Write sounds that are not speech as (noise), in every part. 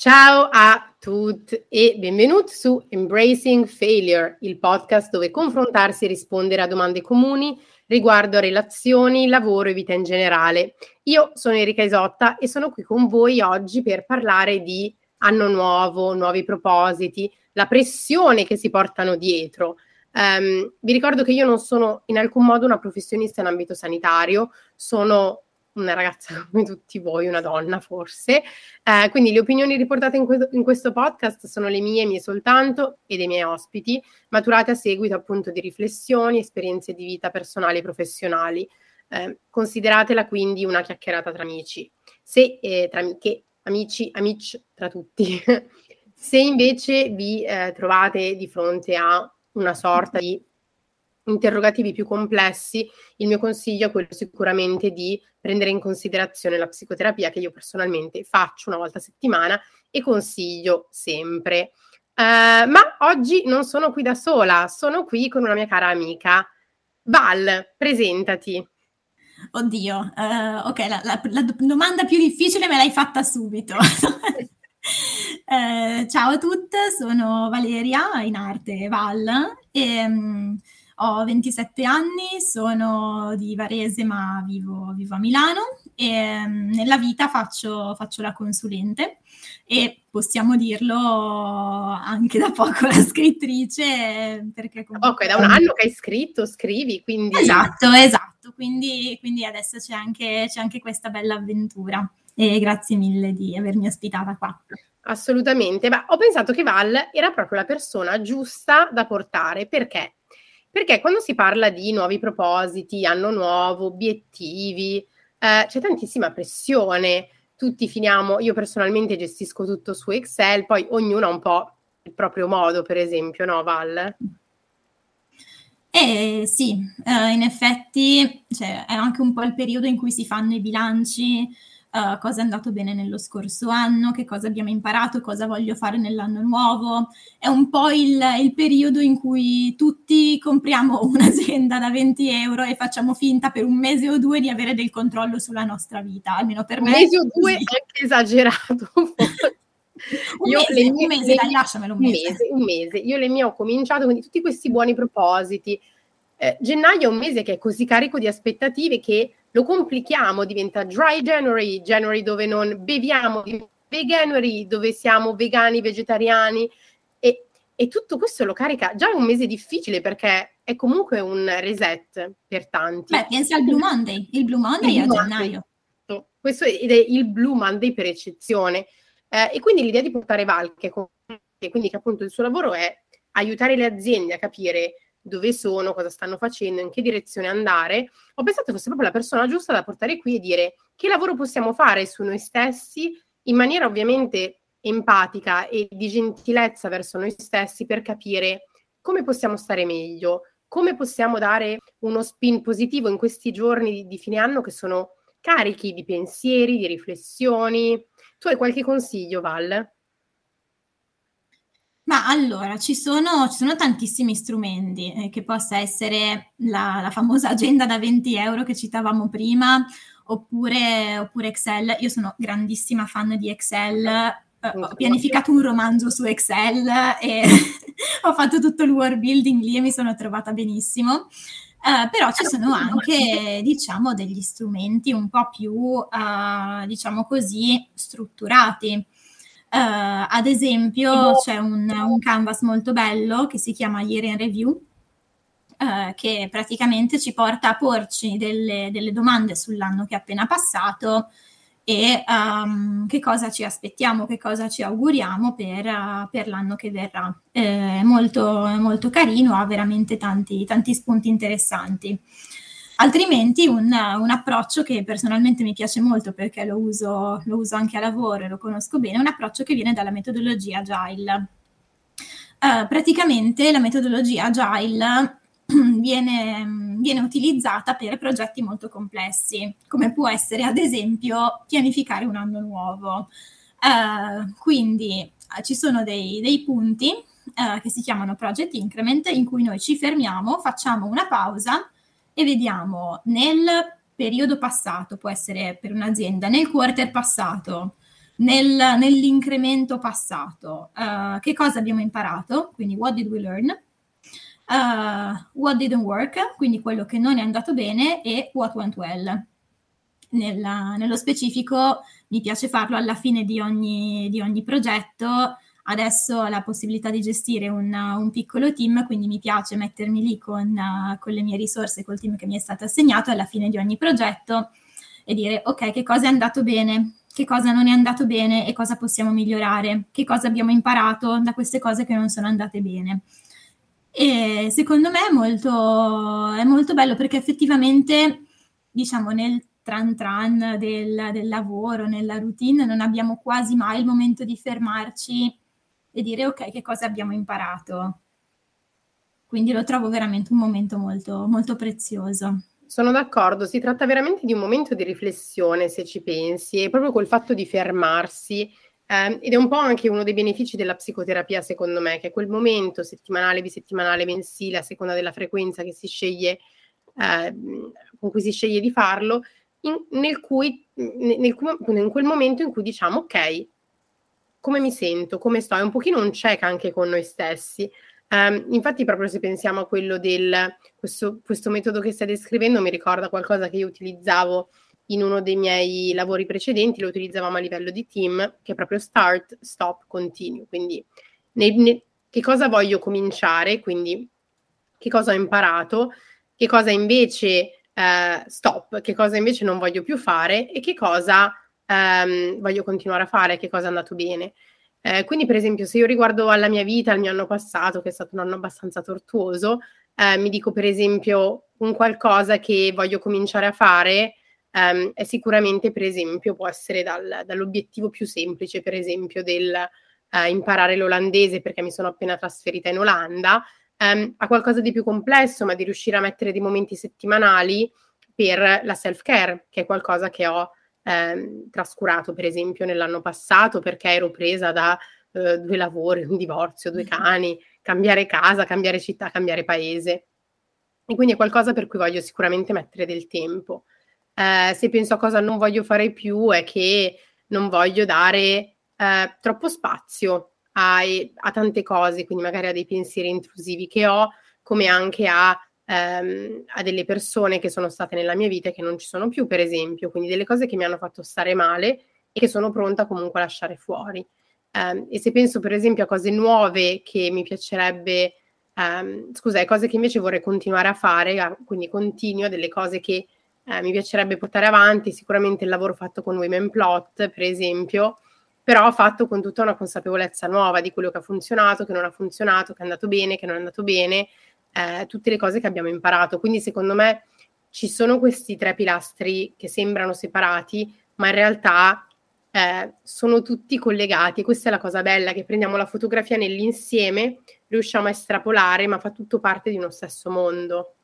Ciao a tutti e benvenuti su Embracing Failure, il podcast dove confrontarsi e rispondere a domande comuni riguardo a relazioni, lavoro e vita in generale. Io sono Erika Isotta e sono qui con voi oggi per parlare di anno nuovo, nuovi propositi, la pressione che si portano dietro. Um, vi ricordo che io non sono in alcun modo una professionista in ambito sanitario, sono una ragazza (laughs) come tutti voi, una donna forse. Eh, quindi le opinioni riportate in, que- in, questo podcast sono le mie, mie soltanto e dei miei ospiti, maturate a seguito appunto di riflessioni, esperienze di vita personali e professionali. Eh, consideratela quindi una chiacchierata tra amici. Se, eh, tra amiche, amici, amici tra tutti. (laughs) Se invece vi eh, trovate di fronte a una sorta di interrogativi più complessi, il mio consiglio è quello sicuramente di prendere in considerazione la psicoterapia che io personalmente faccio una volta a settimana e consiglio sempre. Uh, ma oggi non sono qui da sola, sono qui con una mia cara amica. Val, presentati. Oddio, uh, ok, la, la, la, domanda più difficile me l'hai fatta subito. uh, (laughs) ciao a tutte, sono Valeria, in arte Val, e um, ho 27 anni, sono di Varese ma vivo, vivo a Milano e um, nella vita faccio, faccio, la consulente e possiamo dirlo anche da poco la scrittrice perché comunque... Ok, da un anno che hai scritto, scrivi, quindi... Esatto, esatto, quindi, quindi adesso c'è anche, c'è anche questa bella avventura e grazie mille di avermi ospitata qua. Assolutamente, ma ho pensato che Val era proprio la persona giusta da portare perché perché quando si parla di nuovi propositi, anno nuovo, obiettivi, eh, c'è tantissima pressione. Tutti finiamo, io personalmente gestisco tutto su Excel, poi ognuno ha un po' il proprio modo, per esempio, no Val? Eh sì, eh, in effetti cioè, è anche un po' il periodo in cui si fanno i bilanci, uh, cosa è andato bene nello scorso anno, che cosa abbiamo imparato, cosa voglio fare nell'anno nuovo. È un po' il, il periodo in cui tutti compriamo (laughs) un'azienda da 20 euro e facciamo finta per un mese o due di avere del controllo sulla nostra vita, almeno per me. Un mese o due è anche esagerato. (laughs) (laughs) un, io mese, mie, un mese, dai, lasciamelo un mese. mese. Un mese, io le mie ho cominciato, quindi tutti questi buoni propositi. Eh, gennaio è un mese che è così carico di aspettative che lo complichiamo, diventa dry January, January dove non beviamo, veganuary dove siamo vegani, vegetariani e, e tutto questo lo carica, già è un mese difficile perché è comunque un reset per tanti. Beh, pensi al Blue Monday, il Blue Monday il è a gennaio. Monday. Questo è il Blue Monday per eccezione. Eh, e quindi l'idea di portare Valche, quindi che appunto il suo lavoro è aiutare le aziende a capire dove sono, cosa stanno facendo, in che direzione andare, ho pensato fosse proprio la persona giusta da portare qui e dire che lavoro possiamo fare su noi stessi in maniera ovviamente empatica e di gentilezza verso noi stessi per capire come possiamo stare meglio, come possiamo dare uno spin positivo in questi giorni di, fine anno che sono carichi di pensieri, di riflessioni. Tu hai qualche consiglio, Val? Ma allora, ci sono, ci sono tantissimi strumenti, eh, che possa essere la, la, famosa agenda da 20 euro che citavamo prima, oppure, oppure Excel. Io sono grandissima fan di Excel, eh, ho pianificato un romanzo su Excel e (laughs) ho fatto tutto il world building lì e mi sono trovata benissimo. Uh, però ci sono anche, diciamo, degli strumenti un po' più, uh, diciamo così, strutturati. Uh, ad esempio, c'è un, un, canvas molto bello che si chiama Year in Review, uh, che praticamente ci porta a porci delle, delle domande sull'anno che è appena passato e um, che cosa ci aspettiamo, che cosa ci auguriamo per, uh, per l'anno che verrà. È molto, molto carino, ha veramente tanti, tanti spunti interessanti. Altrimenti un, un, approccio che personalmente mi piace molto perché lo uso, lo uso anche a lavoro e lo conosco bene, è un approccio che viene dalla metodologia Agile. Uh, praticamente la metodologia Agile (clears throat) viene, viene, utilizzata per progetti molto complessi, come può essere ad esempio pianificare un anno nuovo. Uh, quindi uh, ci sono dei, dei punti che si chiamano project increment in cui noi ci fermiamo, facciamo una pausa e vediamo nel periodo passato, può essere per un'azienda, nel quarter passato, nel, nell'incremento passato, uh, che cosa abbiamo imparato? Quindi, what did we learn? Uh, what didn't work, quindi quello che non è andato bene, e what went well. Nella, nello specifico mi piace farlo alla fine di ogni, di ogni progetto. Adesso ho la possibilità di gestire un, un, piccolo team, quindi mi piace mettermi lì con, uh, con le mie risorse, col team che mi è stato assegnato alla fine di ogni progetto e dire ok, che cosa è andato bene, che cosa non è andato bene e cosa possiamo migliorare, che cosa abbiamo imparato da queste cose che non sono andate bene. E secondo me è molto, è molto bello perché effettivamente, diciamo, nel tran tran del, del lavoro, nella routine, non abbiamo quasi mai il momento di fermarci e dire ok, che cosa abbiamo imparato. Quindi lo trovo veramente un momento molto, molto prezioso. Sono d'accordo, si tratta veramente di un momento di riflessione, se ci pensi, e proprio col fatto di fermarsi, eh, ed è un po' anche uno dei benefici della psicoterapia, secondo me, che è quel momento settimanale, bisettimanale, mensile, a seconda della frequenza che si sceglie, eh, con cui si sceglie di farlo, in, nel cui, nel, in quel momento in cui diciamo, ok, come mi sento, come sto, è un pochino un check anche con noi stessi, Um, infatti, proprio se pensiamo a quello del questo, questo, metodo che stai descrivendo, mi ricorda qualcosa che io utilizzavo in uno dei miei lavori precedenti, lo utilizzavamo a livello di team, che è proprio start, stop, continue. Quindi, ne, ne, che cosa voglio cominciare? Quindi, che cosa ho imparato? Che cosa invece uh, stop? Che cosa invece non voglio più fare? E che cosa um, voglio continuare a fare? Che cosa è andato bene? Eh, quindi, per esempio, se io riguardo alla mia vita, al mio anno passato, che è stato un anno abbastanza tortuoso, eh, mi dico, per esempio, un qualcosa che voglio cominciare a fare ehm, è sicuramente, per esempio, può essere dal, dall'obiettivo più semplice, per esempio, del eh, imparare l'olandese perché mi sono appena trasferita in Olanda, ehm, a qualcosa di più complesso, ma di riuscire a mettere dei momenti settimanali per la self-care, che è qualcosa che ho ehm, trascurato per esempio nell'anno passato perché ero presa da eh, due lavori, un divorzio, due mm-hmm. cani, cambiare casa, cambiare città, cambiare paese. E quindi è qualcosa per cui voglio sicuramente mettere del tempo. Eh, se penso a cosa non voglio fare più è che non voglio dare eh, troppo spazio a, a, tante cose, quindi magari a dei pensieri intrusivi che ho, come anche a ehm, a delle persone che sono state nella mia vita e che non ci sono più, per esempio, quindi delle cose che mi hanno fatto stare male e che sono pronta comunque a lasciare fuori. Um, e se penso per esempio a cose nuove che mi piacerebbe, um, scusa, cose che invece vorrei continuare a fare, quindi continuo a delle cose che uh, mi piacerebbe portare avanti, sicuramente il lavoro fatto con Women Plot, per esempio, però fatto con tutta una consapevolezza nuova di quello che ha funzionato, che non ha funzionato, che è andato bene, che non è andato bene, eh, tutte le cose che abbiamo imparato. Quindi secondo me ci sono questi tre pilastri che sembrano separati, ma in realtà eh, sono tutti collegati questa è la cosa bella, che prendiamo la fotografia nell'insieme, riusciamo a estrapolare, ma fa tutto parte di uno stesso mondo.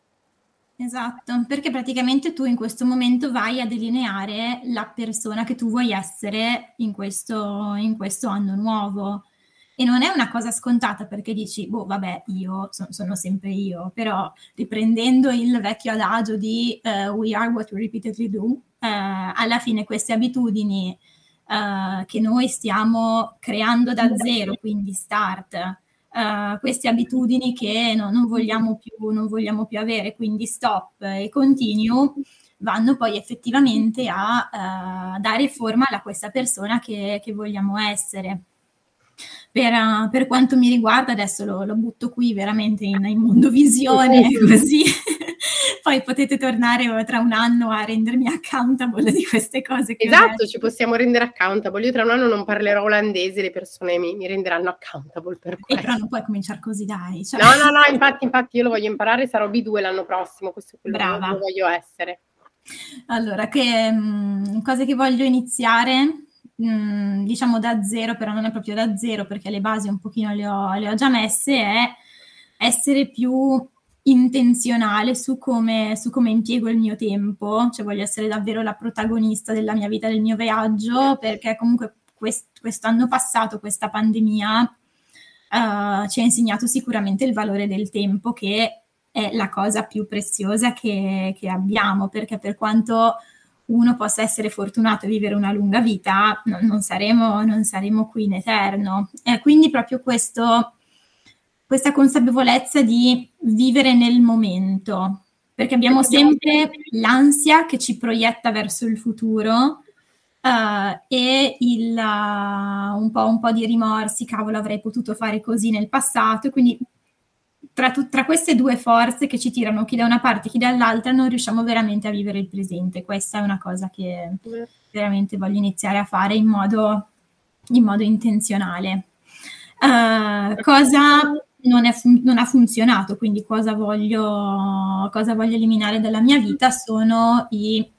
Esatto, perché praticamente tu in questo momento vai a delineare la persona che tu vuoi essere in questo, in questo anno nuovo. E non è una cosa scontata perché dici, boh, vabbè, io sono, sono sempre io, però riprendendo il vecchio adagio di uh, we are what we repeatedly do, uh, alla fine queste abitudini uh, che noi stiamo creando da zero, quindi start, queste abitudini che no, non, vogliamo più, non vogliamo più avere, quindi stop e continue, vanno poi effettivamente a dare forma a questa persona che, che vogliamo essere. Per, uh, per, quanto mi riguarda, adesso lo, lo butto qui veramente in, in mondovisione, così (laughs) poi potete tornare tra un anno a rendermi accountable di queste cose. esatto, ci possiamo rendere accountable. Io tra un anno non parlerò olandese, le persone mi, mi renderanno accountable per questo. E però non puoi cominciare così, dai. Cioè... No, no, no, infatti, infatti io lo voglio imparare, sarò B2 l'anno prossimo, questo è quello Brava. che voglio essere. Allora, che mh, mm, cose che voglio iniziare? Mh, diciamo da zero, però non è proprio da zero perché le basi un pochino le ho, le ho già messe, è essere più intenzionale su come, su come, impiego il mio tempo, cioè voglio essere davvero la protagonista della mia vita, del mio viaggio, perché comunque quest, quest'anno passato, questa pandemia, uh, ci ha insegnato sicuramente il valore del tempo, che è la cosa più preziosa che, che abbiamo, perché per quanto uno possa essere fortunato a vivere una lunga vita, no, non, saremo, non, saremo, qui in eterno. E quindi proprio questo, questa consapevolezza di vivere nel momento, perché abbiamo sempre l'ansia che ci proietta verso il futuro uh, e il, uh, un, po', un, po', di rimorsi, cavolo avrei potuto fare così nel passato, quindi tra, tu, tra, queste due forze che ci tirano chi da una parte chi dall'altra non riusciamo veramente a vivere il presente. Questa è una cosa che veramente voglio iniziare a fare in modo, in modo intenzionale. Uh, cosa non, fun- non, ha funzionato, quindi cosa voglio, cosa voglio eliminare dalla mia vita sono i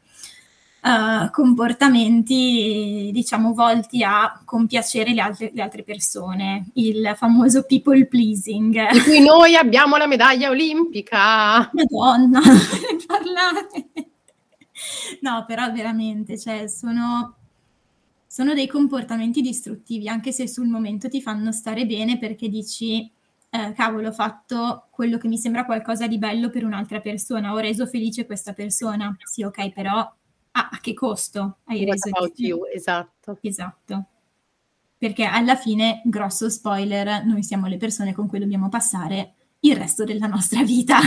uh, comportamenti, diciamo, volti a compiacere le altre, le altre, persone, il famoso people pleasing. Di cui noi abbiamo la medaglia olimpica. Madonna, (laughs) parlate. No, però veramente, cioè, sono, sono dei comportamenti distruttivi, anche se sul momento ti fanno stare bene perché dici eh, cavolo, ho fatto quello che mi sembra qualcosa di bello per un'altra persona, ho reso felice questa persona. Sì, ok, però Ah, a che costo hai What reso about you? Esatto. Esatto. Perché alla fine, grosso spoiler, noi siamo le persone con cui dobbiamo passare il resto della nostra vita.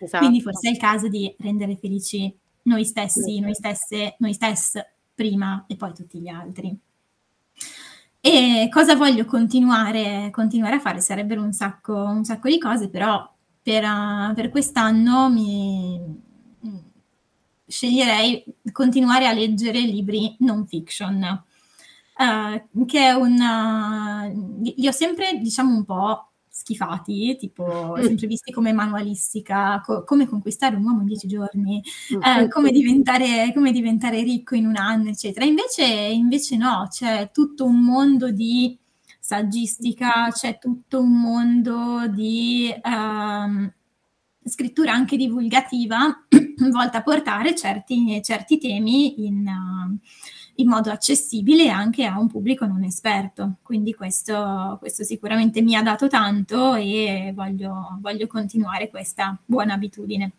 Esatto. Quindi forse è il caso di rendere felici noi stessi, noi stesse, noi stesse prima e poi tutti gli altri. E cosa voglio continuare, continuare a fare? Sarebbero un sacco, un sacco di cose, però per, per quest'anno mi, sceglierei continuare a leggere libri non fiction, uh, che è una... li ho sempre, diciamo, un po' schifati, tipo mm. sempre visti come manualistica, co- come conquistare un uomo in dieci giorni, eh, come, diventare, come, diventare, ricco in un anno, eccetera. Invece, invece no, c'è tutto un mondo di saggistica, c'è tutto un mondo di um, scrittura anche divulgativa (clears throat) (laughs) volta a portare certi, certi temi in, uh, in, modo accessibile anche a un pubblico non esperto. Quindi questo, questo sicuramente mi ha dato tanto e voglio, voglio continuare questa buona abitudine.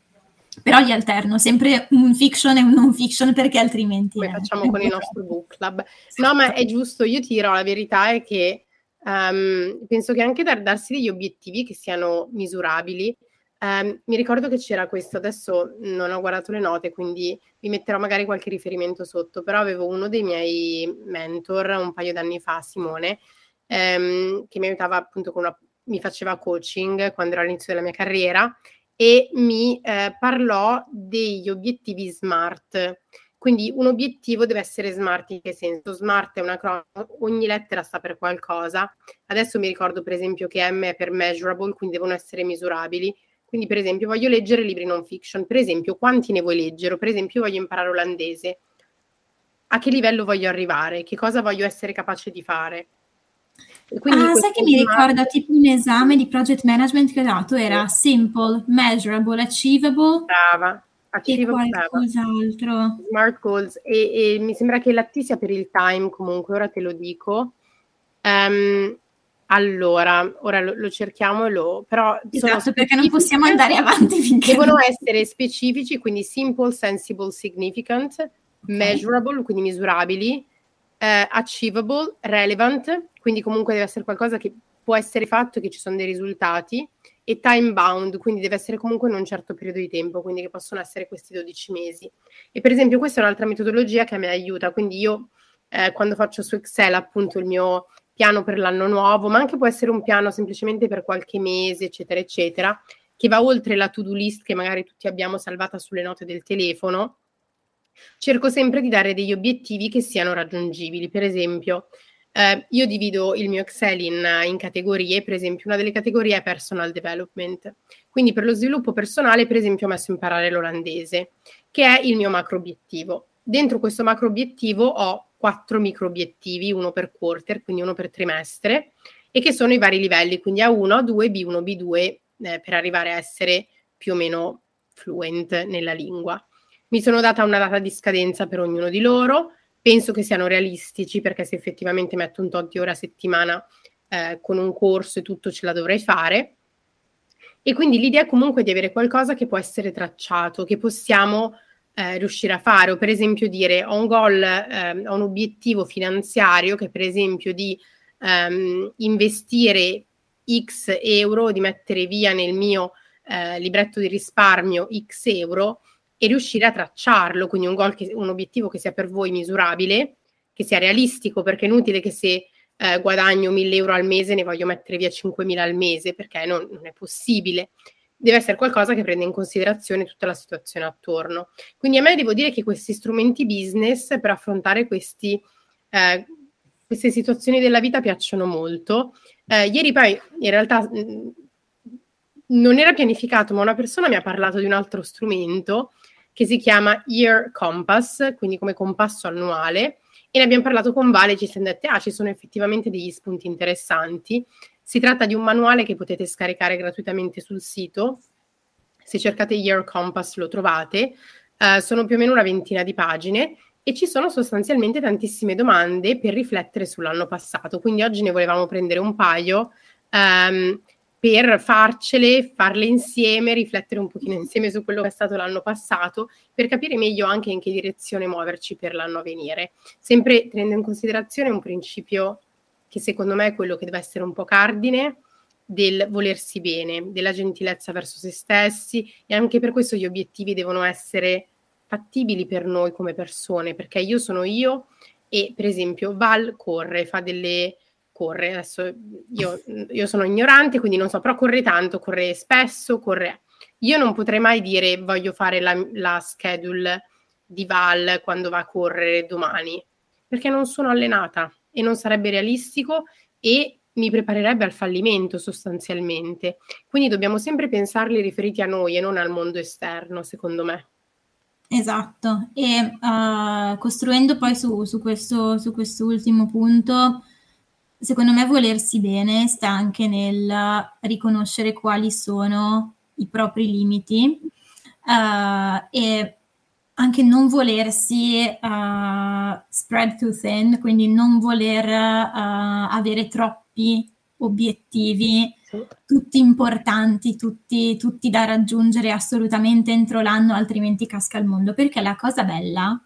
Però li alterno sempre un fiction e un non fiction perché altrimenti... Come facciamo con il nostro book club. No, ma è giusto, io ti dirò, la verità è che um, penso che anche dar, darsi degli obiettivi che siano misurabili, Um, mi ricordo che c'era questo, adesso non ho guardato le note, quindi vi metterò magari qualche riferimento sotto, però avevo uno dei miei mentor un paio d'anni fa, Simone, um, che mi aiutava appunto con una, mi faceva coaching quando ero all'inizio della mia carriera e mi eh, parlò degli obiettivi SMART. Quindi un obiettivo deve essere smart in che senso? Smart è una cronaca, ogni lettera sta per qualcosa. Adesso mi ricordo per esempio che M è per measurable, quindi devono essere misurabili quindi, per esempio, voglio leggere libri non fiction. Per esempio, quanti ne vuoi leggere? Per esempio, voglio imparare olandese. A che livello voglio arrivare? Che cosa voglio essere capace di fare? ah, sai che mi ricorda tipo un esame di project management che ho dato? Era simple, measurable, achievable. Brava. Achievable, e qualcos'altro. Smart goals. E, e, mi sembra che la T sia per il time, comunque, ora te lo dico. Um, allora, ora lo, lo cerchiamo e lo... però... Esatto, perché non possiamo andare (laughs) avanti finché... Devono non... essere specifici, quindi simple, sensible, significant, okay. measurable, quindi misurabili, eh, achievable, relevant, quindi comunque deve essere qualcosa che può essere fatto che ci sono dei risultati, e time bound, quindi deve essere comunque in un certo periodo di tempo, quindi che possono essere questi 12 mesi. E per esempio questa è un'altra metodologia che me aiuta, quindi io eh, quando faccio su Excel appunto il mio piano per l'anno nuovo, ma anche può essere un piano semplicemente per qualche mese, eccetera, eccetera, che va oltre la to-do list che magari tutti abbiamo salvata sulle note del telefono. Cerco sempre di dare degli obiettivi che siano raggiungibili. Per esempio, eh, io divido il mio Excel in, in, categorie, per esempio una delle categorie è personal development. Quindi per lo sviluppo personale, per esempio, ho messo imparare l'olandese, che è il mio macro obiettivo. Dentro questo macro obiettivo ho quattro micro obiettivi, uno per quarter, quindi uno per trimestre, e che sono i vari livelli, quindi A1, A2, B1, B2, eh, per arrivare a essere più o meno fluent nella lingua. Mi sono data una data di scadenza per ognuno di loro, penso che siano realistici perché se effettivamente metto un tot di ore a settimana eh, con un corso e tutto ce la dovrei fare. E quindi l'idea comunque è di avere qualcosa che può essere tracciato, che possiamo eh, riuscire a fare, o per esempio dire ho un goal, eh, ho un obiettivo finanziario che per esempio di ehm, investire X euro, di mettere via nel mio eh, libretto di risparmio X euro e riuscire a tracciarlo, quindi un, goal che, un obiettivo che sia per voi misurabile, che sia realistico, perché è inutile che se eh, guadagno 1000 euro al mese ne voglio mettere via 5000 al mese, perché non, non è possibile deve essere qualcosa che prende in considerazione tutta la situazione attorno. Quindi a me devo dire che questi strumenti business per affrontare questi, eh, queste situazioni della vita piacciono molto. Eh, ieri poi in realtà mm, non era pianificato, ma una persona mi ha parlato di un altro strumento che si chiama Year Compass, quindi come compasso annuale, e ne abbiamo parlato con Vale e ci siamo detti, ah, ci sono effettivamente degli spunti interessanti. Si tratta di un manuale che potete scaricare gratuitamente sul sito. Se cercate Year Compass lo trovate. Uh, sono più o meno una ventina di pagine e ci sono sostanzialmente tantissime domande per riflettere sull'anno passato. Quindi oggi ne volevamo prendere un paio um, per farcele, farle insieme, riflettere un pochino insieme su quello che è stato l'anno passato, per capire meglio anche in che direzione muoverci per l'anno a venire. Sempre tenendo in considerazione un principio che secondo me è quello che deve essere un po' cardine del volersi bene, della gentilezza verso se stessi e anche per questo gli obiettivi devono essere fattibili per noi come persone, perché io sono io e per esempio Val corre, fa delle corre, adesso io, io sono ignorante quindi non so, però corre tanto, corre spesso, corre... Io non potrei mai dire voglio fare la, la schedule di Val quando va a correre domani, perché non sono allenata e non sarebbe realistico e mi preparerebbe al fallimento sostanzialmente. Quindi dobbiamo sempre pensarli riferiti a noi e non al mondo esterno, secondo me. Esatto, e uh, costruendo poi su, su, questo, su quest'ultimo punto, secondo me volersi bene sta anche nel riconoscere quali sono i propri limiti uh, e anche non volersi uh, spread too thin, quindi non voler uh, avere troppi obiettivi, sì. tutti importanti, tutti, tutti, da raggiungere assolutamente entro l'anno, altrimenti casca il mondo. Perché la cosa bella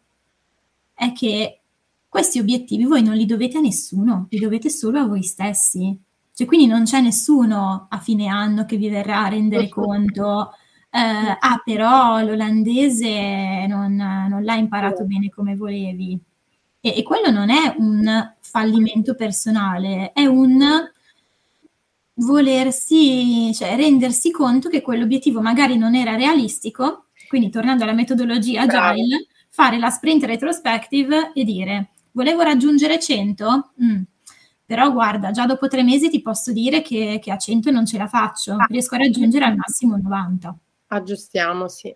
è che questi obiettivi voi non li dovete a nessuno, li dovete solo a voi stessi. Cioè, quindi non c'è nessuno a fine anno che vi verrà a rendere conto eh, ah, però l'olandese non, non l'hai imparato bene come volevi. E, e, quello non è un fallimento personale, è un volersi, cioè rendersi conto che quell'obiettivo magari non era realistico, quindi tornando alla metodologia agile, fare la sprint retrospective e dire volevo raggiungere 100? Mm. Però guarda, già dopo tre mesi ti posso dire che, che a 100 non ce la faccio, ah. riesco a raggiungere al massimo 90. Aggiustiamo, sì.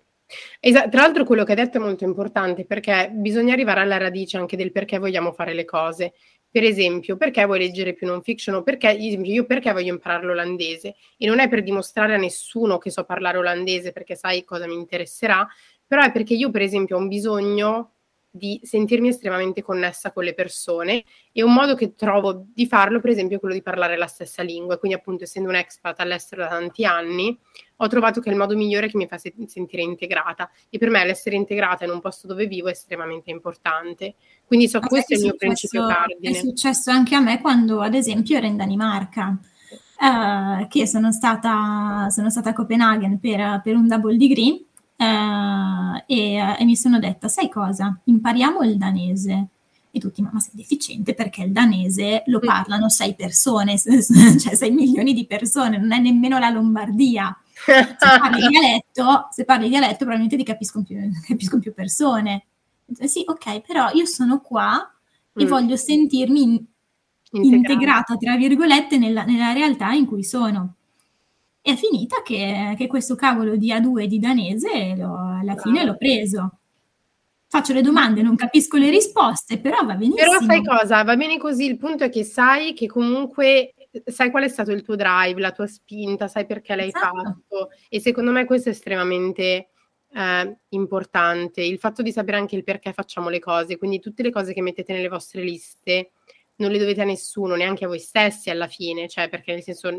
Esa- tra l'altro quello che hai detto è molto importante perché bisogna arrivare alla radice anche del perché vogliamo fare le cose. Per esempio, perché vuoi leggere più non fiction o perché, io perché voglio imparare l'olandese? E non è per dimostrare a nessuno che so parlare olandese perché sai cosa mi interesserà, però è perché io per esempio ho un bisogno di sentirmi estremamente connessa con le persone e un modo che trovo di farlo, per esempio, è quello di parlare la stessa lingua. Quindi, appunto, essendo un expat all'estero da tanti anni, ho trovato che è il modo migliore che mi fa se- sentire integrata. E per me l'essere integrata in un posto dove vivo è estremamente importante. Quindi, so, questo è il mio principio cardine. È successo anche a me quando, ad esempio, ero in Danimarca. Uh, che sono stata, sono stata a Copenaghen per, per un double degree Uh, e, e, mi sono detta, sai cosa? Impariamo il danese. E tutti, ma, ma sei deficiente perché il danese lo parlano sei persone, (laughs) cioè sei milioni di persone, non è nemmeno la Lombardia. Se parli dialetto, se parli dialetto probabilmente ti capiscono più, (laughs) capiscono più persone. Sì, ok, però io sono qua e mm. voglio sentirmi in, integrata, tra virgolette, nella, nella realtà in cui sono è finita che, che, questo cavolo di A2 di danese lo, alla fine l'ho preso. Faccio le domande, non capisco le risposte, però va benissimo. Però sai cosa? Va bene così. Il punto è che sai che comunque sai qual è stato il tuo drive, la tua spinta, sai perché l'hai esatto. fatto. E secondo me questo è estremamente eh, importante. Il fatto di sapere anche il perché facciamo le cose. Quindi tutte le cose che mettete nelle vostre liste non le dovete a nessuno, neanche a voi stessi alla fine. Cioè, perché nel senso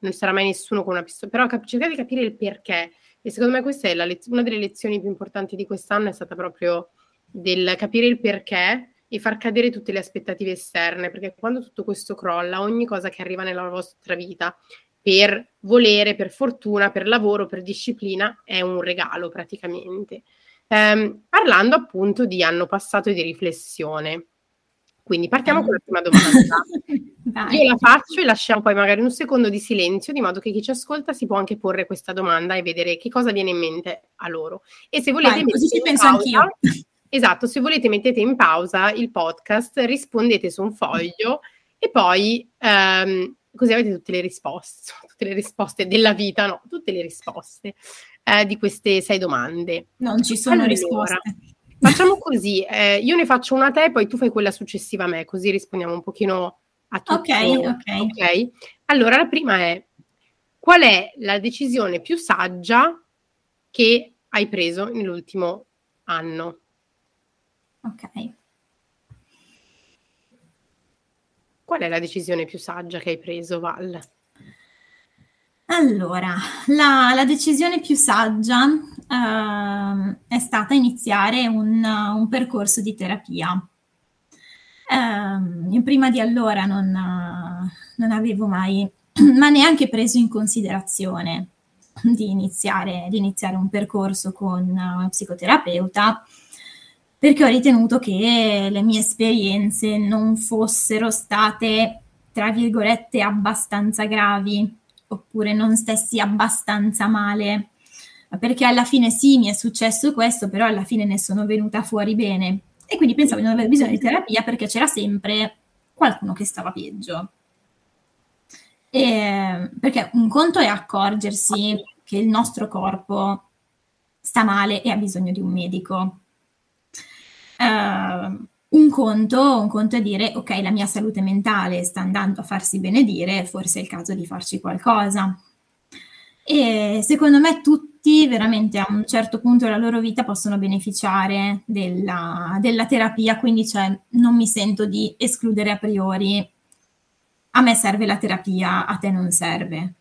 non sarà mai nessuno con una pistola, però cap- cercate di capire il perché. E secondo me questa è lez- una delle lezioni più importanti di quest'anno, è stata proprio del capire il perché e far cadere tutte le aspettative esterne, perché quando tutto questo crolla, ogni cosa che arriva nella vostra vita, per volere, per fortuna, per lavoro, per disciplina, è un regalo praticamente. Ehm, parlando appunto di anno passato e di riflessione. Quindi partiamo con la prima (laughs) domanda. Io la faccio e lasciamo poi magari un secondo di silenzio, di modo che chi ci ascolta si può anche porre questa domanda e vedere che cosa viene in mente a loro. E se volete... Vai, così ci penso pausa, anch'io. (laughs) Esatto, se volete mettete in pausa il podcast, rispondete su un foglio e poi ehm, così avete tutte le risposte, tutte le risposte della vita, no, tutte le risposte eh, di queste sei domande. Non ci sono allora, risposte. Facciamo così, eh, io ne faccio una a te, poi tu fai quella successiva a me, così rispondiamo un pochino a tutti. Ok, ok. okay? Allora, la prima è, qual è la decisione più saggia che hai preso nell'ultimo anno? Ok. Qual è la decisione più saggia che hai preso, Val? Allora, la, la decisione più saggia uh, è stata iniziare un, un percorso di terapia. Uh, prima di allora non, non, avevo mai, (clears throat) ma neanche preso in considerazione di iniziare, di iniziare un percorso con un psicoterapeuta perché ho ritenuto che le mie esperienze non fossero state, tra virgolette, abbastanza gravi, oppure non stessi abbastanza male. Perché alla fine sì, mi è successo questo, però alla fine ne sono venuta fuori bene. E quindi pensavo di non aver bisogno di terapia perché c'era sempre qualcuno che stava peggio. E, perché un conto è accorgersi che il nostro corpo sta male e ha bisogno di un medico Uh, un conto, un conto è dire, ok, la mia salute mentale sta andando a farsi benedire, forse è il caso di farci qualcosa. E secondo me tutti veramente a un certo punto della loro vita possono beneficiare della, della terapia, quindi cioè, non mi sento di escludere a priori a me serve la terapia, a te non serve.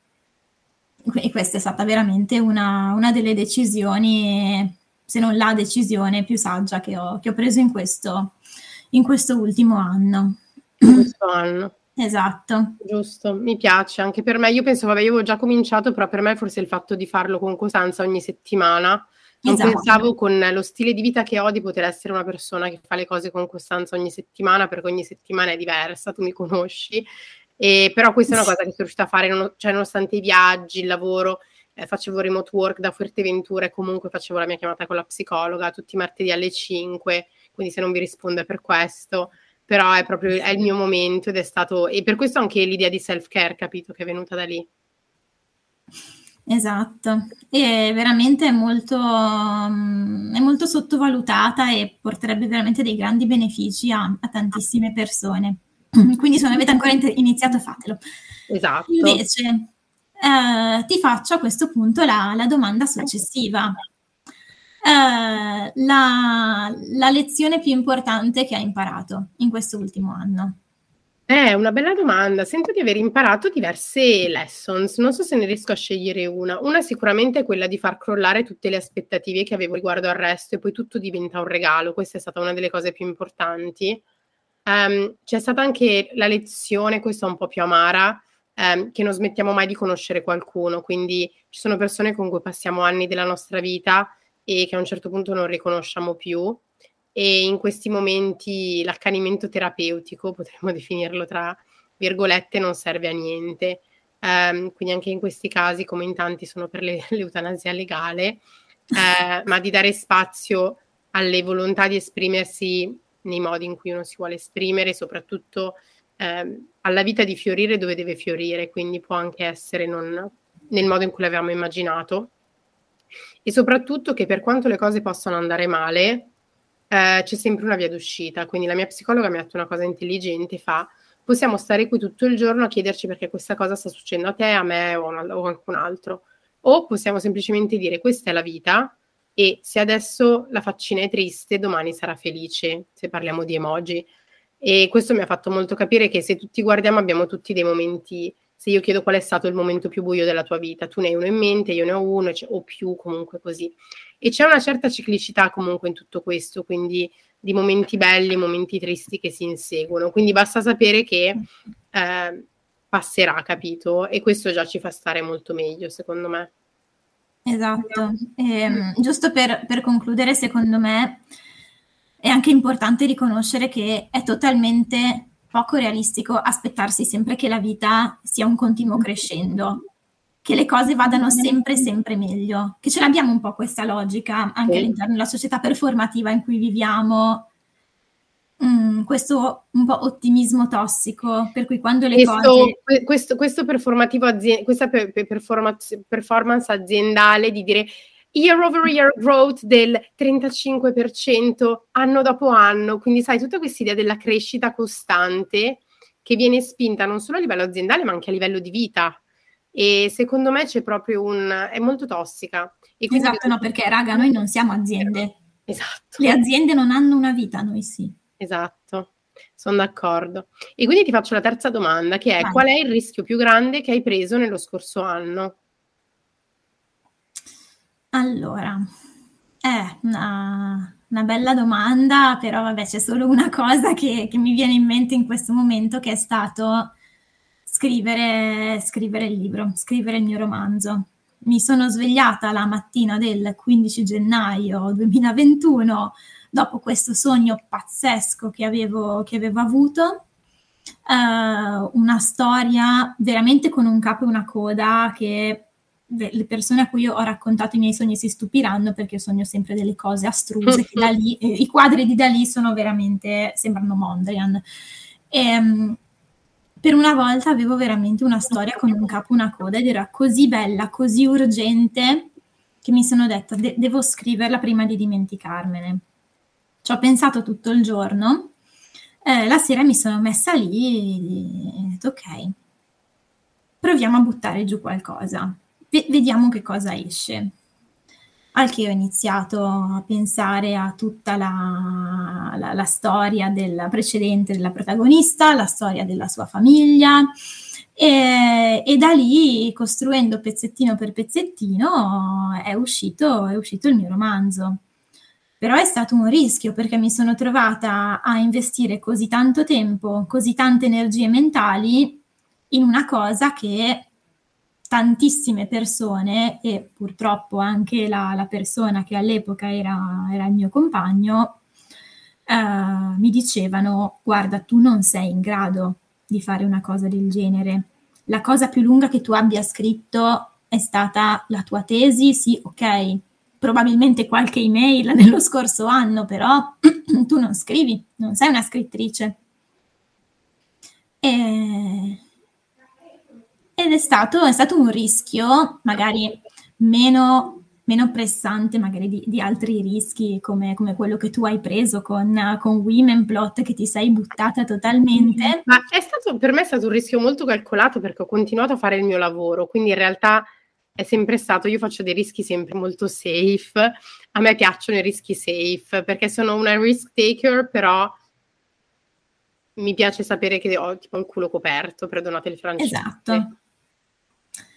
E questa è stata veramente una, una delle decisioni se non la decisione più saggia che ho, che ho preso in questo, in questo ultimo anno. In questo anno. (clears throat) Esatto. Giusto, mi piace anche per me. Io penso, vabbè, io avevo già cominciato, però per me forse il fatto di farlo con costanza ogni settimana. Non esatto. pensavo con lo stile di vita che ho di poter essere una persona che fa le cose con costanza ogni settimana, perché ogni settimana è diversa, tu mi conosci. E, però questa è una cosa che sono riuscita a fare, non, cioè, nonostante i viaggi, il lavoro, eh, facevo remote work da Fuerteventura e comunque facevo la mia chiamata con la psicologa tutti i martedì alle 5, quindi se non vi rispondo è per questo, però è proprio è il mio momento ed è stato, e per questo anche l'idea di self-care, capito, che è venuta da lì. Esatto, e veramente è molto, mm, è molto sottovalutata e porterebbe veramente dei grandi benefici a, a tantissime persone. (clears throat) Quindi se non avete ancora iniziato fatelo. Esatto. Invece, eh, ti faccio a questo punto la, la domanda successiva. Eh, la, la lezione più importante che hai imparato in questo ultimo anno? È una bella domanda. Sento di aver imparato diverse lessons. Non so se ne riesco a scegliere una. Una sicuramente è quella di far crollare tutte le aspettative che avevo riguardo al resto e poi tutto diventa un regalo. Questa è stata una delle cose più importanti. Um, c'è stata anche la lezione, questa un po' più amara, ehm, che non smettiamo mai di conoscere qualcuno, quindi ci sono persone con cui passiamo anni della nostra vita e che a un certo punto non riconosciamo più e in questi momenti l'accanimento terapeutico, potremmo (laughs) definirlo tra virgolette, non serve a niente. Um, quindi anche in questi casi, come in tanti, sono per le, (laughs) l'eutanasia legale, eh, ma di dare spazio alle volontà di esprimersi nei modi in cui uno si vuole esprimere, soprattutto eh, alla vita di fiorire dove deve fiorire, quindi può anche essere non nel modo in cui l'avevamo immaginato. E soprattutto che per quanto le cose possano andare male, eh, c'è sempre una via d'uscita. Quindi la mia psicologa mi ha detto una cosa intelligente, fa possiamo stare qui tutto il giorno a chiederci perché questa cosa sta succedendo a te, a me o a qualcun altro. O possiamo semplicemente dire questa è la vita e se adesso la faccina è triste, domani sarà felice, se parliamo di emoji. E questo mi ha fatto molto capire che se tutti guardiamo abbiamo tutti dei momenti se io chiedo qual è stato il momento più buio della tua vita, tu ne hai uno in mente, io ne ho uno cioè, o più comunque così. E c'è una certa ciclicità comunque in tutto questo, quindi di momenti belli, momenti tristi che si inseguono. Quindi basta sapere che eh, passerà, capito? E questo già ci fa stare molto meglio, secondo me. Esatto. E, ehm, giusto per, per concludere, secondo me è anche importante riconoscere che è totalmente poco realistico aspettarsi sempre che la vita sia un continuo crescendo, che le cose vadano sempre, sempre meglio, che ce l'abbiamo un po' questa logica anche sì. all'interno della società performativa in cui viviamo, mm, questo un po' ottimismo tossico, per cui quando le questo, cose... Questo, questo performativo aziend- questa per, per performance, performance aziendale di dire year over year growth del 35% anno dopo anno, quindi sai tutta questa idea della crescita costante che viene spinta non solo a livello aziendale ma anche a livello di vita e secondo me c'è proprio un... è molto tossica. esatto, no, perché raga, noi non siamo aziende. Esatto. Le aziende non hanno una vita, noi sì. Esatto, sono d'accordo. E quindi ti faccio la terza domanda, che è Vai. qual è il rischio più grande che hai preso nello scorso anno? Allora, è una, una bella domanda, però vabbè c'è solo una cosa che, che mi viene in mente in questo momento che è stato scrivere, scrivere il libro, scrivere il mio romanzo. Mi sono svegliata la mattina del 15 gennaio 2021 dopo questo sogno pazzesco che avevo, che avevo avuto. Uh, una storia veramente con un capo e una coda che le persone a cui ho raccontato i miei sogni si stupiranno perché io sogno sempre delle cose astruse che da (laughs) lì, eh, i quadri di Dalì sono veramente, sembrano Mondrian. E, um, per una volta avevo veramente una storia con un capo una coda ed era così bella, così urgente che mi sono detta de- devo scriverla prima di dimenticarmene. Ci ho pensato tutto il giorno, eh, la sera mi sono messa lì e ho detto ok, proviamo a buttare giù qualcosa, vediamo che cosa esce al che ho iniziato a pensare a tutta la, la, la storia del precedente della protagonista, la storia della sua famiglia e, e, da lì, costruendo pezzettino per pezzettino, è uscito, è uscito il mio romanzo. Però è stato un rischio perché mi sono trovata a investire così tanto tempo, così tante energie mentali in una cosa che tantissime persone e purtroppo anche la, la persona che all'epoca era, era il mio compagno uh, mi dicevano guarda tu non sei in grado di fare una cosa del genere. La cosa più lunga che tu abbia scritto è stata la tua tesi sì ok. Probabilmente qualche email nello scorso anno però (clears throat) tu non scrivi non sei una scrittrice. E ed è stato, è stato un rischio, magari meno, meno pressante magari di, di altri rischi come, come, quello che tu hai preso con, con Women Plot che ti sei buttata totalmente. Ma è stato, per me è stato un rischio molto calcolato perché ho continuato a fare il mio lavoro, quindi in realtà è sempre stato, io faccio dei rischi sempre molto safe, a me piacciono i rischi safe perché sono una risk taker, però mi piace sapere che ho tipo il culo coperto, perdonate il francese. Esatto.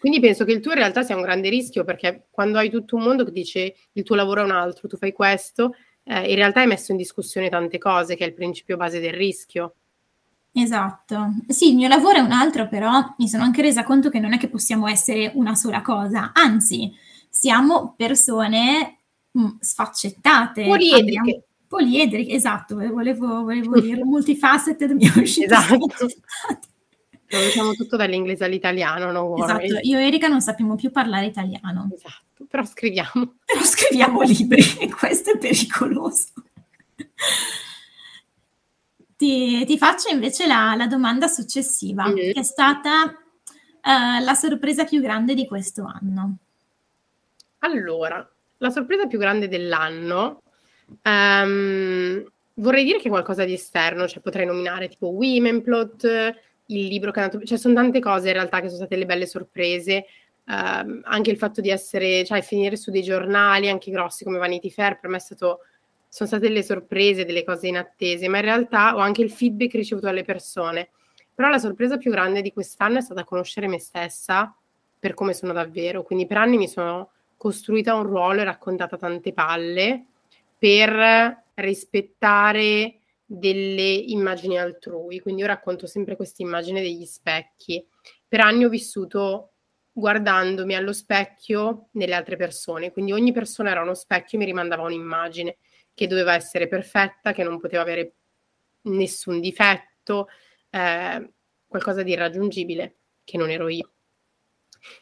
Quindi penso che il tuo in realtà sia un grande rischio perché quando hai tutto un mondo che dice il tuo lavoro è un altro, tu fai questo, eh, in realtà hai messo in discussione tante cose, che è il principio base del rischio. Esatto. Sì, il mio lavoro è un altro, però mi sono anche resa conto che non è che possiamo essere una sola cosa, anzi, siamo persone mh, mm, sfaccettate. Poliedriche. Poliedriche, esatto, volevo, volevo (laughs) dire multifaceted, mi è uscito esatto. Traduciamo tutto dall'inglese all'italiano, no worry. Esatto, io e Erika non sappiamo più parlare italiano. Esatto, però scriviamo. (laughs) Però scriviamo libri e (laughs) questo è pericoloso. Ti, ti faccio invece la, la domanda successiva, mm. che è stata uh, la sorpresa più grande di questo anno. Allora, la sorpresa più grande dell'anno um, vorrei dire che qualcosa di esterno, cioè potrei nominare tipo Womenplot, il libro che è andato, cioè sono tante cose in realtà che sono state le belle sorprese, uh, anche il fatto di essere, cioè finire su dei giornali anche grossi come Vanity Fair per me è stato, sono state delle sorprese, delle cose inattese, ma in realtà ho anche il feedback ricevuto dalle persone. però la sorpresa più grande di quest'anno è stata conoscere me stessa per come sono davvero, quindi per anni mi sono costruita un ruolo e raccontata tante palle per rispettare delle immagini altrui, quindi io racconto sempre questa immagine degli specchi. Per anni ho vissuto guardandomi allo specchio nelle altre persone, quindi ogni persona era uno specchio e mi rimandava un'immagine che doveva essere perfetta, che non poteva avere nessun difetto, eh, qualcosa di irraggiungibile, che non ero io.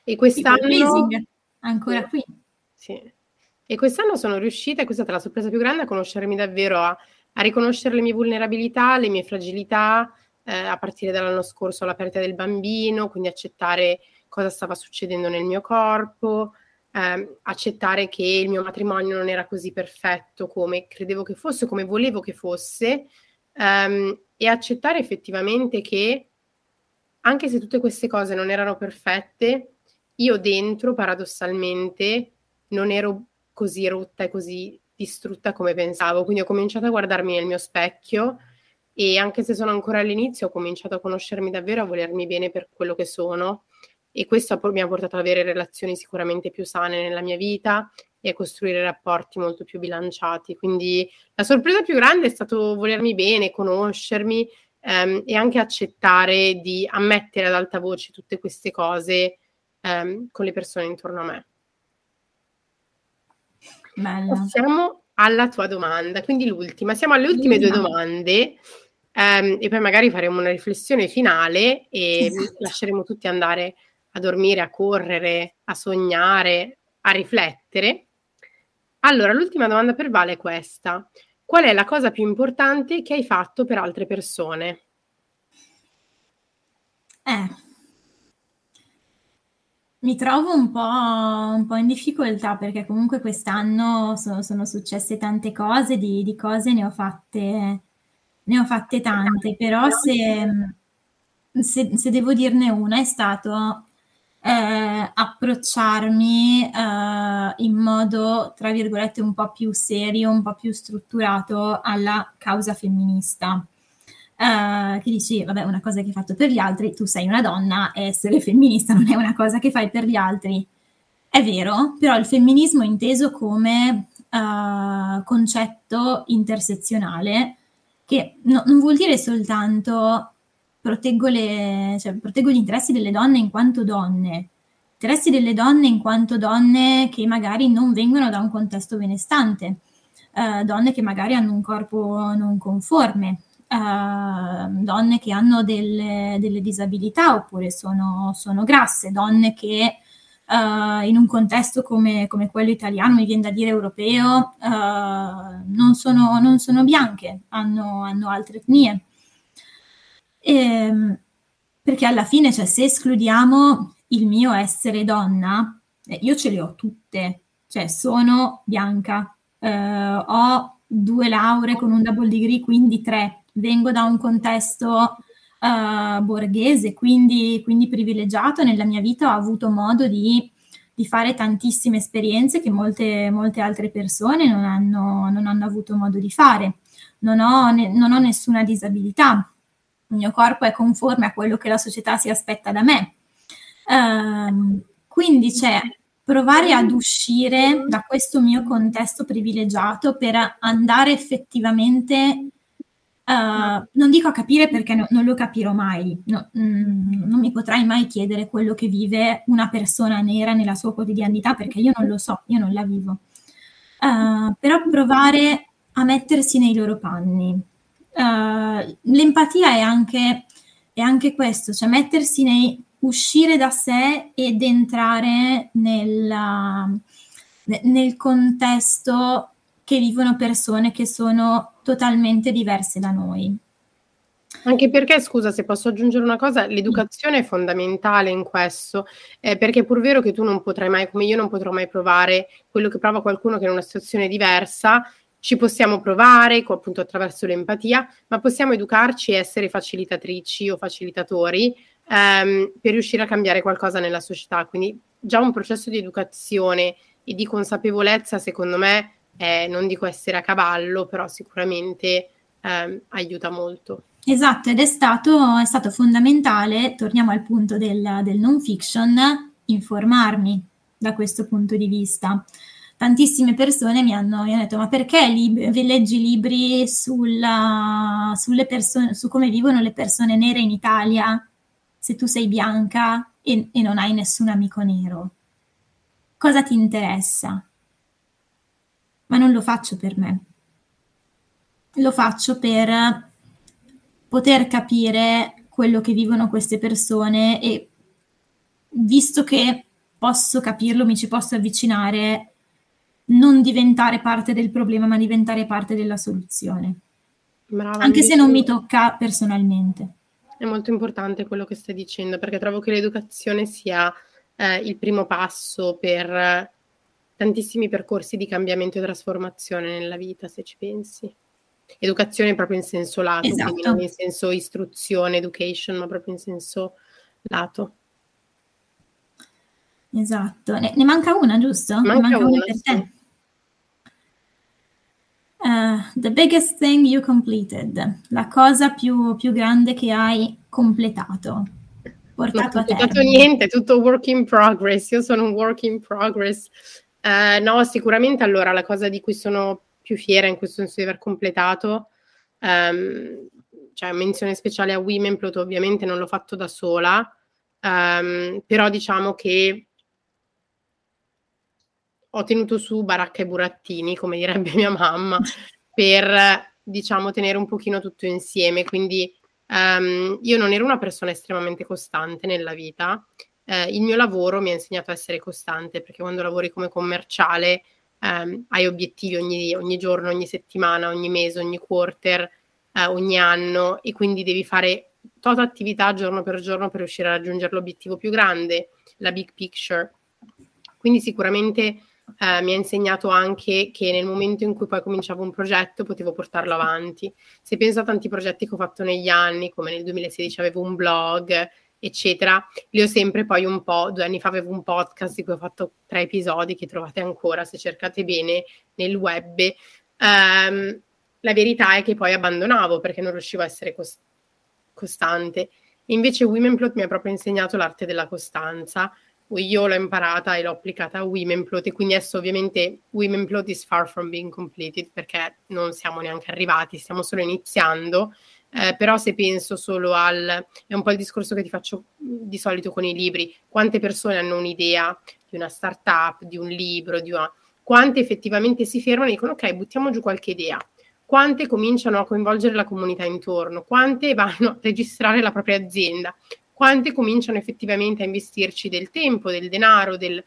E quest'anno... Ancora qui. Sì. E quest'anno sono riuscita, e questa è stata la sorpresa più grande, a conoscermi davvero, a, a riconoscere le mie vulnerabilità, le mie fragilità, eh, a partire dall'anno scorso alla perdita del bambino, quindi accettare cosa stava succedendo nel mio corpo, eh, accettare che il mio matrimonio non era così perfetto come credevo che fosse, come volevo che fosse, ehm, e accettare effettivamente che anche se tutte queste cose non erano perfette, io dentro paradossalmente non ero così rotta e così distrutta come pensavo. Quindi ho cominciato a guardarmi nel mio specchio e anche se sono ancora all'inizio ho cominciato a conoscermi davvero, a volermi bene per quello che sono e questo mi ha portato ad avere relazioni sicuramente più sane nella mia vita e a costruire rapporti molto più bilanciati. Quindi la sorpresa più grande è stato volermi bene, conoscermi ehm, e anche accettare di ammettere ad alta voce tutte queste cose ehm, con le persone intorno a me. Bella. Passiamo alla tua domanda, quindi l'ultima. Siamo alle ultime due domande ehm, e poi magari faremo una riflessione finale e esatto. lasceremo tutti andare a dormire, a correre, a sognare, a riflettere. Allora, l'ultima domanda per Vale è questa. Qual è la cosa più importante che hai fatto per altre persone? Eh, mi trovo un po', un po' in difficoltà perché comunque quest'anno so- sono successe tante cose, di, di cose ne ho fatte, ne ho fatte tante, però se, se, se devo dirne una è stato eh, approcciarmi eh, in modo, tra virgolette, un po' più serio, un po' più strutturato alla causa femminista. Uh, che dici, vabbè, una cosa che hai fatto per gli altri, tu sei una donna essere femminista (laughs) non è una cosa che fai per gli altri. È vero, però il femminismo è inteso come uh, concetto intersezionale che no, non vuol dire soltanto proteggo, le, cioè, proteggo gli interessi delle donne in quanto donne, interessi delle donne in quanto donne che magari non vengono da un contesto benestante, uh, donne che magari hanno un corpo non conforme, uh, donne che hanno delle, delle disabilità oppure sono, sono, grasse, donne che uh, in un contesto come, come, quello italiano, mi viene da dire europeo, uh, non, sono, non, sono, bianche, hanno, hanno altre etnie. E, ehm, perché alla fine, cioè, se escludiamo il mio essere donna, eh, io ce le ho tutte, cioè sono bianca, eh, ho due lauree con un double degree, quindi tre, vengo da un contesto uh, borghese, quindi, quindi, privilegiato. Nella mia vita ho avuto modo di, di fare tantissime esperienze che molte, molte altre persone non hanno, non hanno, avuto modo di fare. Non ho, ne, non ho nessuna disabilità, il mio corpo è conforme a quello che la società si aspetta da me. Uh, quindi c'è provare ad uscire da questo mio contesto privilegiato per andare effettivamente Uh, non dico a capire perché no, non lo capirò mai, no, mm, non mi potrai mai chiedere quello che vive una persona nera nella sua quotidianità perché io non lo so, io non la vivo. Uh, però provare a mettersi nei loro panni. Uh, l'empatia è anche, è anche, questo, cioè mettersi nei, uscire da sé ed entrare nella, nel contesto che vivono persone che sono totalmente diverse da noi. Anche perché, scusa, se posso aggiungere una cosa, l'educazione è fondamentale in questo, eh, perché è pur vero che tu non potrai mai, come io non potrò mai provare quello che prova qualcuno che è in una situazione diversa, ci possiamo provare appunto attraverso l'empatia, ma possiamo educarci e essere facilitatrici o facilitatori ehm, per riuscire a cambiare qualcosa nella società. Quindi già un processo di educazione e di consapevolezza, secondo me, eh, non dico essere a cavallo, però sicuramente eh, aiuta molto. Esatto, ed è stato, è stato fondamentale, torniamo al punto del, del non fiction, informarmi da questo punto di vista. Tantissime persone mi hanno, mi hanno detto: Ma perché lib- leggi libri sulla, persone, su come vivono le persone nere in Italia se tu sei bianca e, e non hai nessun amico nero? Cosa ti interessa? Ma non lo faccio per me. Lo faccio per poter capire quello che vivono queste persone e visto che posso capirlo, mi ci posso avvicinare, non diventare parte del problema, ma diventare parte della soluzione. Brava, Anche se non mi tocca personalmente. È molto importante quello che stai dicendo, perché trovo che l'educazione sia eh, il primo passo per tantissimi percorsi di cambiamento e trasformazione nella vita, se ci pensi. Educazione proprio in senso lato, esatto. quindi non in senso istruzione, education, ma proprio in senso lato. Esatto, ne, ne manca una, giusto? Manca, ne manca una, una per te. Uh, the biggest thing you completed, la cosa più, più grande che hai completato, portato completato niente, tutto work in progress, io sono un work in progress. Uh, no, sicuramente allora la cosa di cui sono più fiera in questo senso di aver completato. Um, cioè, menzione speciale a Womenplot, ovviamente non l'ho fatto da sola, um, però diciamo che ho tenuto su baracca e burattini, come direbbe mia mamma, (laughs) per diciamo tenere un pochino tutto insieme. Quindi um, io non ero una persona estremamente costante nella vita. Uh, il mio lavoro mi ha insegnato a essere costante perché quando lavori come commerciale um, hai obiettivi ogni, ogni, giorno, ogni settimana, ogni mese, ogni quarter, uh, ogni anno e quindi devi fare tot attività giorno per giorno per riuscire a raggiungere l'obiettivo più grande, la big picture. Quindi sicuramente Uh, mi ha insegnato anche che nel momento in cui poi cominciavo un progetto potevo portarlo avanti. Se penso a tanti progetti che ho fatto negli anni, come nel 2016 avevo un blog, eccetera. Li ho sempre poi un po', due anni fa avevo un podcast di cui ho fatto tre episodi che trovate ancora se cercate bene nel web. Um, la verità è che poi abbandonavo perché non riuscivo a essere cos- costante. Invece Womenplot mi ha proprio insegnato l'arte della costanza. Io l'ho imparata e l'ho applicata a Womenplot e quindi adesso ovviamente Womenplot is far from being completed perché non siamo neanche arrivati, stiamo solo iniziando eh, però se penso solo al, è un po' il discorso che ti faccio di solito con i libri, quante persone hanno un'idea di una startup, di un libro, di una, quante effettivamente si fermano e dicono ok, buttiamo giù qualche idea, quante cominciano a coinvolgere la comunità intorno, quante vanno a (laughs) registrare la propria azienda, quante cominciano effettivamente a investirci del tempo, del denaro, del...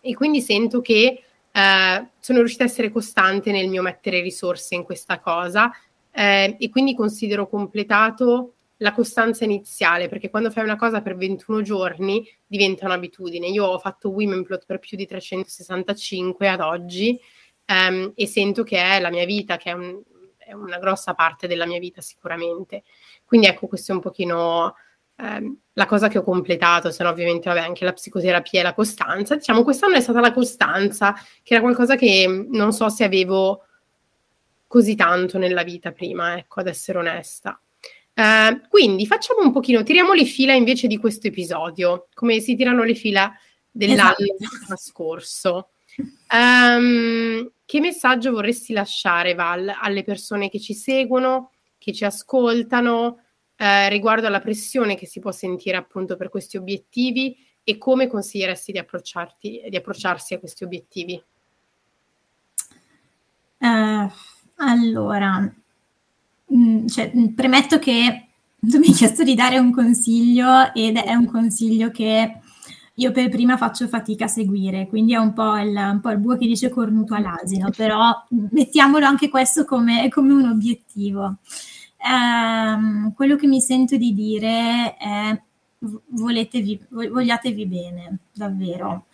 e quindi sento che eh, sono riuscita a essere costante nel mio mettere risorse in questa cosa eh, e quindi considero completato la costanza iniziale, perché quando fai una cosa per 21 giorni diventa un'abitudine. Io ho fatto Womenplot per più di 365 ad oggi ehm, e sento che è la mia vita, che è, un, è, una grossa parte della mia vita sicuramente. Quindi ecco, questo è un pochino ehm, la cosa che ho completato, se no ovviamente vabbè anche la psicoterapia e la costanza. Diciamo, quest'anno è stata la costanza, che era qualcosa che non so se avevo così tanto nella vita prima, ecco, ad essere onesta. Uh, quindi facciamo un pochino, tiriamo le fila invece di questo episodio, come si tirano le fila dell'anno esatto. (laughs) trascorso. Um, che messaggio vorresti lasciare, Val, alle persone che ci seguono, che ci ascoltano, eh, riguardo alla pressione che si può sentire appunto per questi obiettivi e come consiglieresti di, di approcciarsi a questi obiettivi? Uh allora, mh, mm, cioè, mm, premetto che (laughs) tu mi hai chiesto di dare un consiglio ed è un consiglio che io per prima faccio fatica a seguire, quindi è un po' il, un po il buco che dice cornuto all'asino, (laughs) però mm, mettiamolo anche questo come, come un obiettivo. Um, quello che mi sento di dire è voletevi, vogliatevi bene, davvero.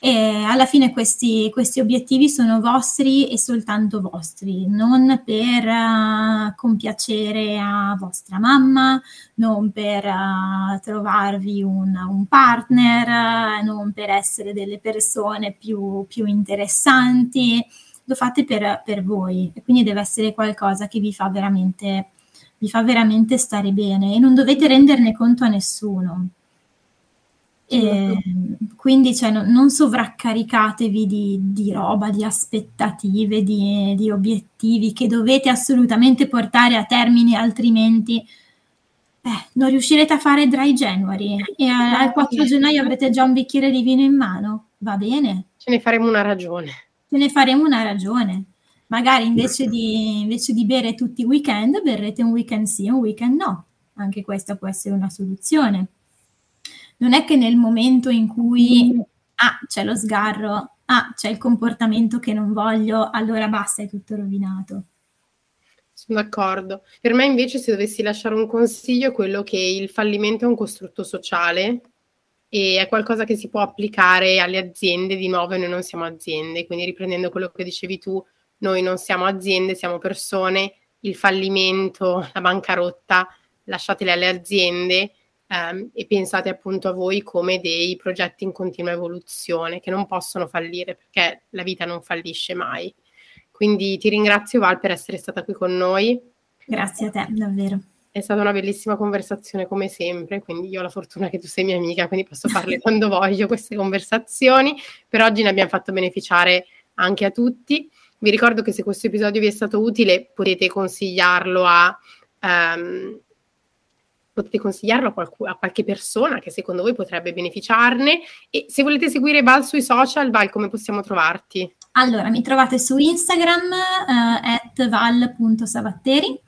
E alla fine questi, questi, obiettivi sono vostri e soltanto vostri, non per uh, compiacere a vostra mamma, non per uh, trovarvi un, un partner, uh, non per essere delle persone più, più interessanti, lo fate per, per, voi e quindi deve essere qualcosa che vi fa veramente vi fa veramente stare bene e non dovete renderne conto a nessuno. E quindi cioè, non, non sovraccaricatevi di, di, roba, di aspettative, di, di, obiettivi che dovete assolutamente portare a termine, altrimenti eh, non riuscirete a fare dry January e al 4 gennaio avrete già un bicchiere di vino in mano. Va bene. Ce ne faremo una ragione. Ce ne faremo una ragione. Magari invece di, invece di bere tutti i weekend, berrete un weekend sì e un weekend no. Anche questa può essere una soluzione non è che nel momento in cui ah, c'è lo sgarro, ah, c'è il comportamento che non voglio, allora basta, è tutto rovinato. Sono d'accordo. Per me invece se dovessi lasciare un consiglio è quello che il fallimento è un costrutto sociale e è qualcosa che si può applicare alle aziende, di nuovo noi non siamo aziende, quindi riprendendo quello che dicevi tu, noi non siamo aziende, siamo persone, il fallimento, la bancarotta, lasciatele alle aziende ehm, e pensate appunto a voi come dei progetti in continua evoluzione che non possono fallire perché la vita non fallisce mai. Quindi ti ringrazio Val per essere stata qui con noi. Grazie a te, davvero. È stata una bellissima conversazione come sempre, quindi io ho la fortuna che tu sei mia amica, quindi posso farle (laughs) quando voglio queste conversazioni. Per oggi ne abbiamo fatto beneficiare anche a tutti. Vi ricordo che se questo episodio vi è stato utile potete consigliarlo a um, potete consigliarlo a, qualc- a, qualche persona che secondo voi potrebbe beneficiarne e se volete seguire Val sui social, Val come possiamo trovarti? Allora, mi trovate su Instagram uh, at val.savatteri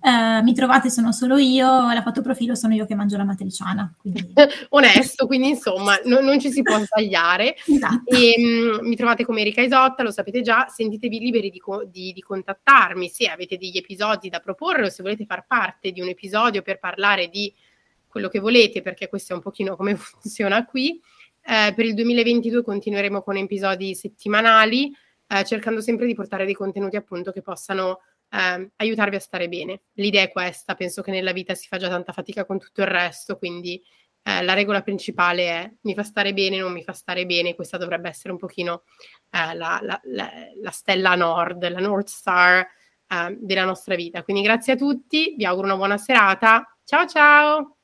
Uh, mi trovate, sono solo io, la foto profilo sono io che mangio la matriciana. Quindi... (laughs) Onesto, quindi insomma no, non ci si può sbagliare. esatto. e, um, mi trovate come Erika Isotta, lo sapete già, sentitevi liberi di, co- di, di, contattarmi se avete degli episodi da proporre o se volete far parte di un episodio per parlare di quello che volete, perché questo è un pochino come (laughs) funziona qui. Eh, per il 2022 continueremo con episodi settimanali, eh, cercando sempre di portare dei contenuti appunto che possano eh, aiutarvi a stare bene. L'idea è questa, penso che nella vita si fa già tanta fatica con tutto il resto, quindi eh, la regola principale è mi fa stare bene, non mi fa stare bene, questa dovrebbe essere un pochino eh, la, la, la, la, stella nord, la North Star eh, della nostra vita. Quindi grazie a tutti, vi auguro una buona serata, ciao ciao!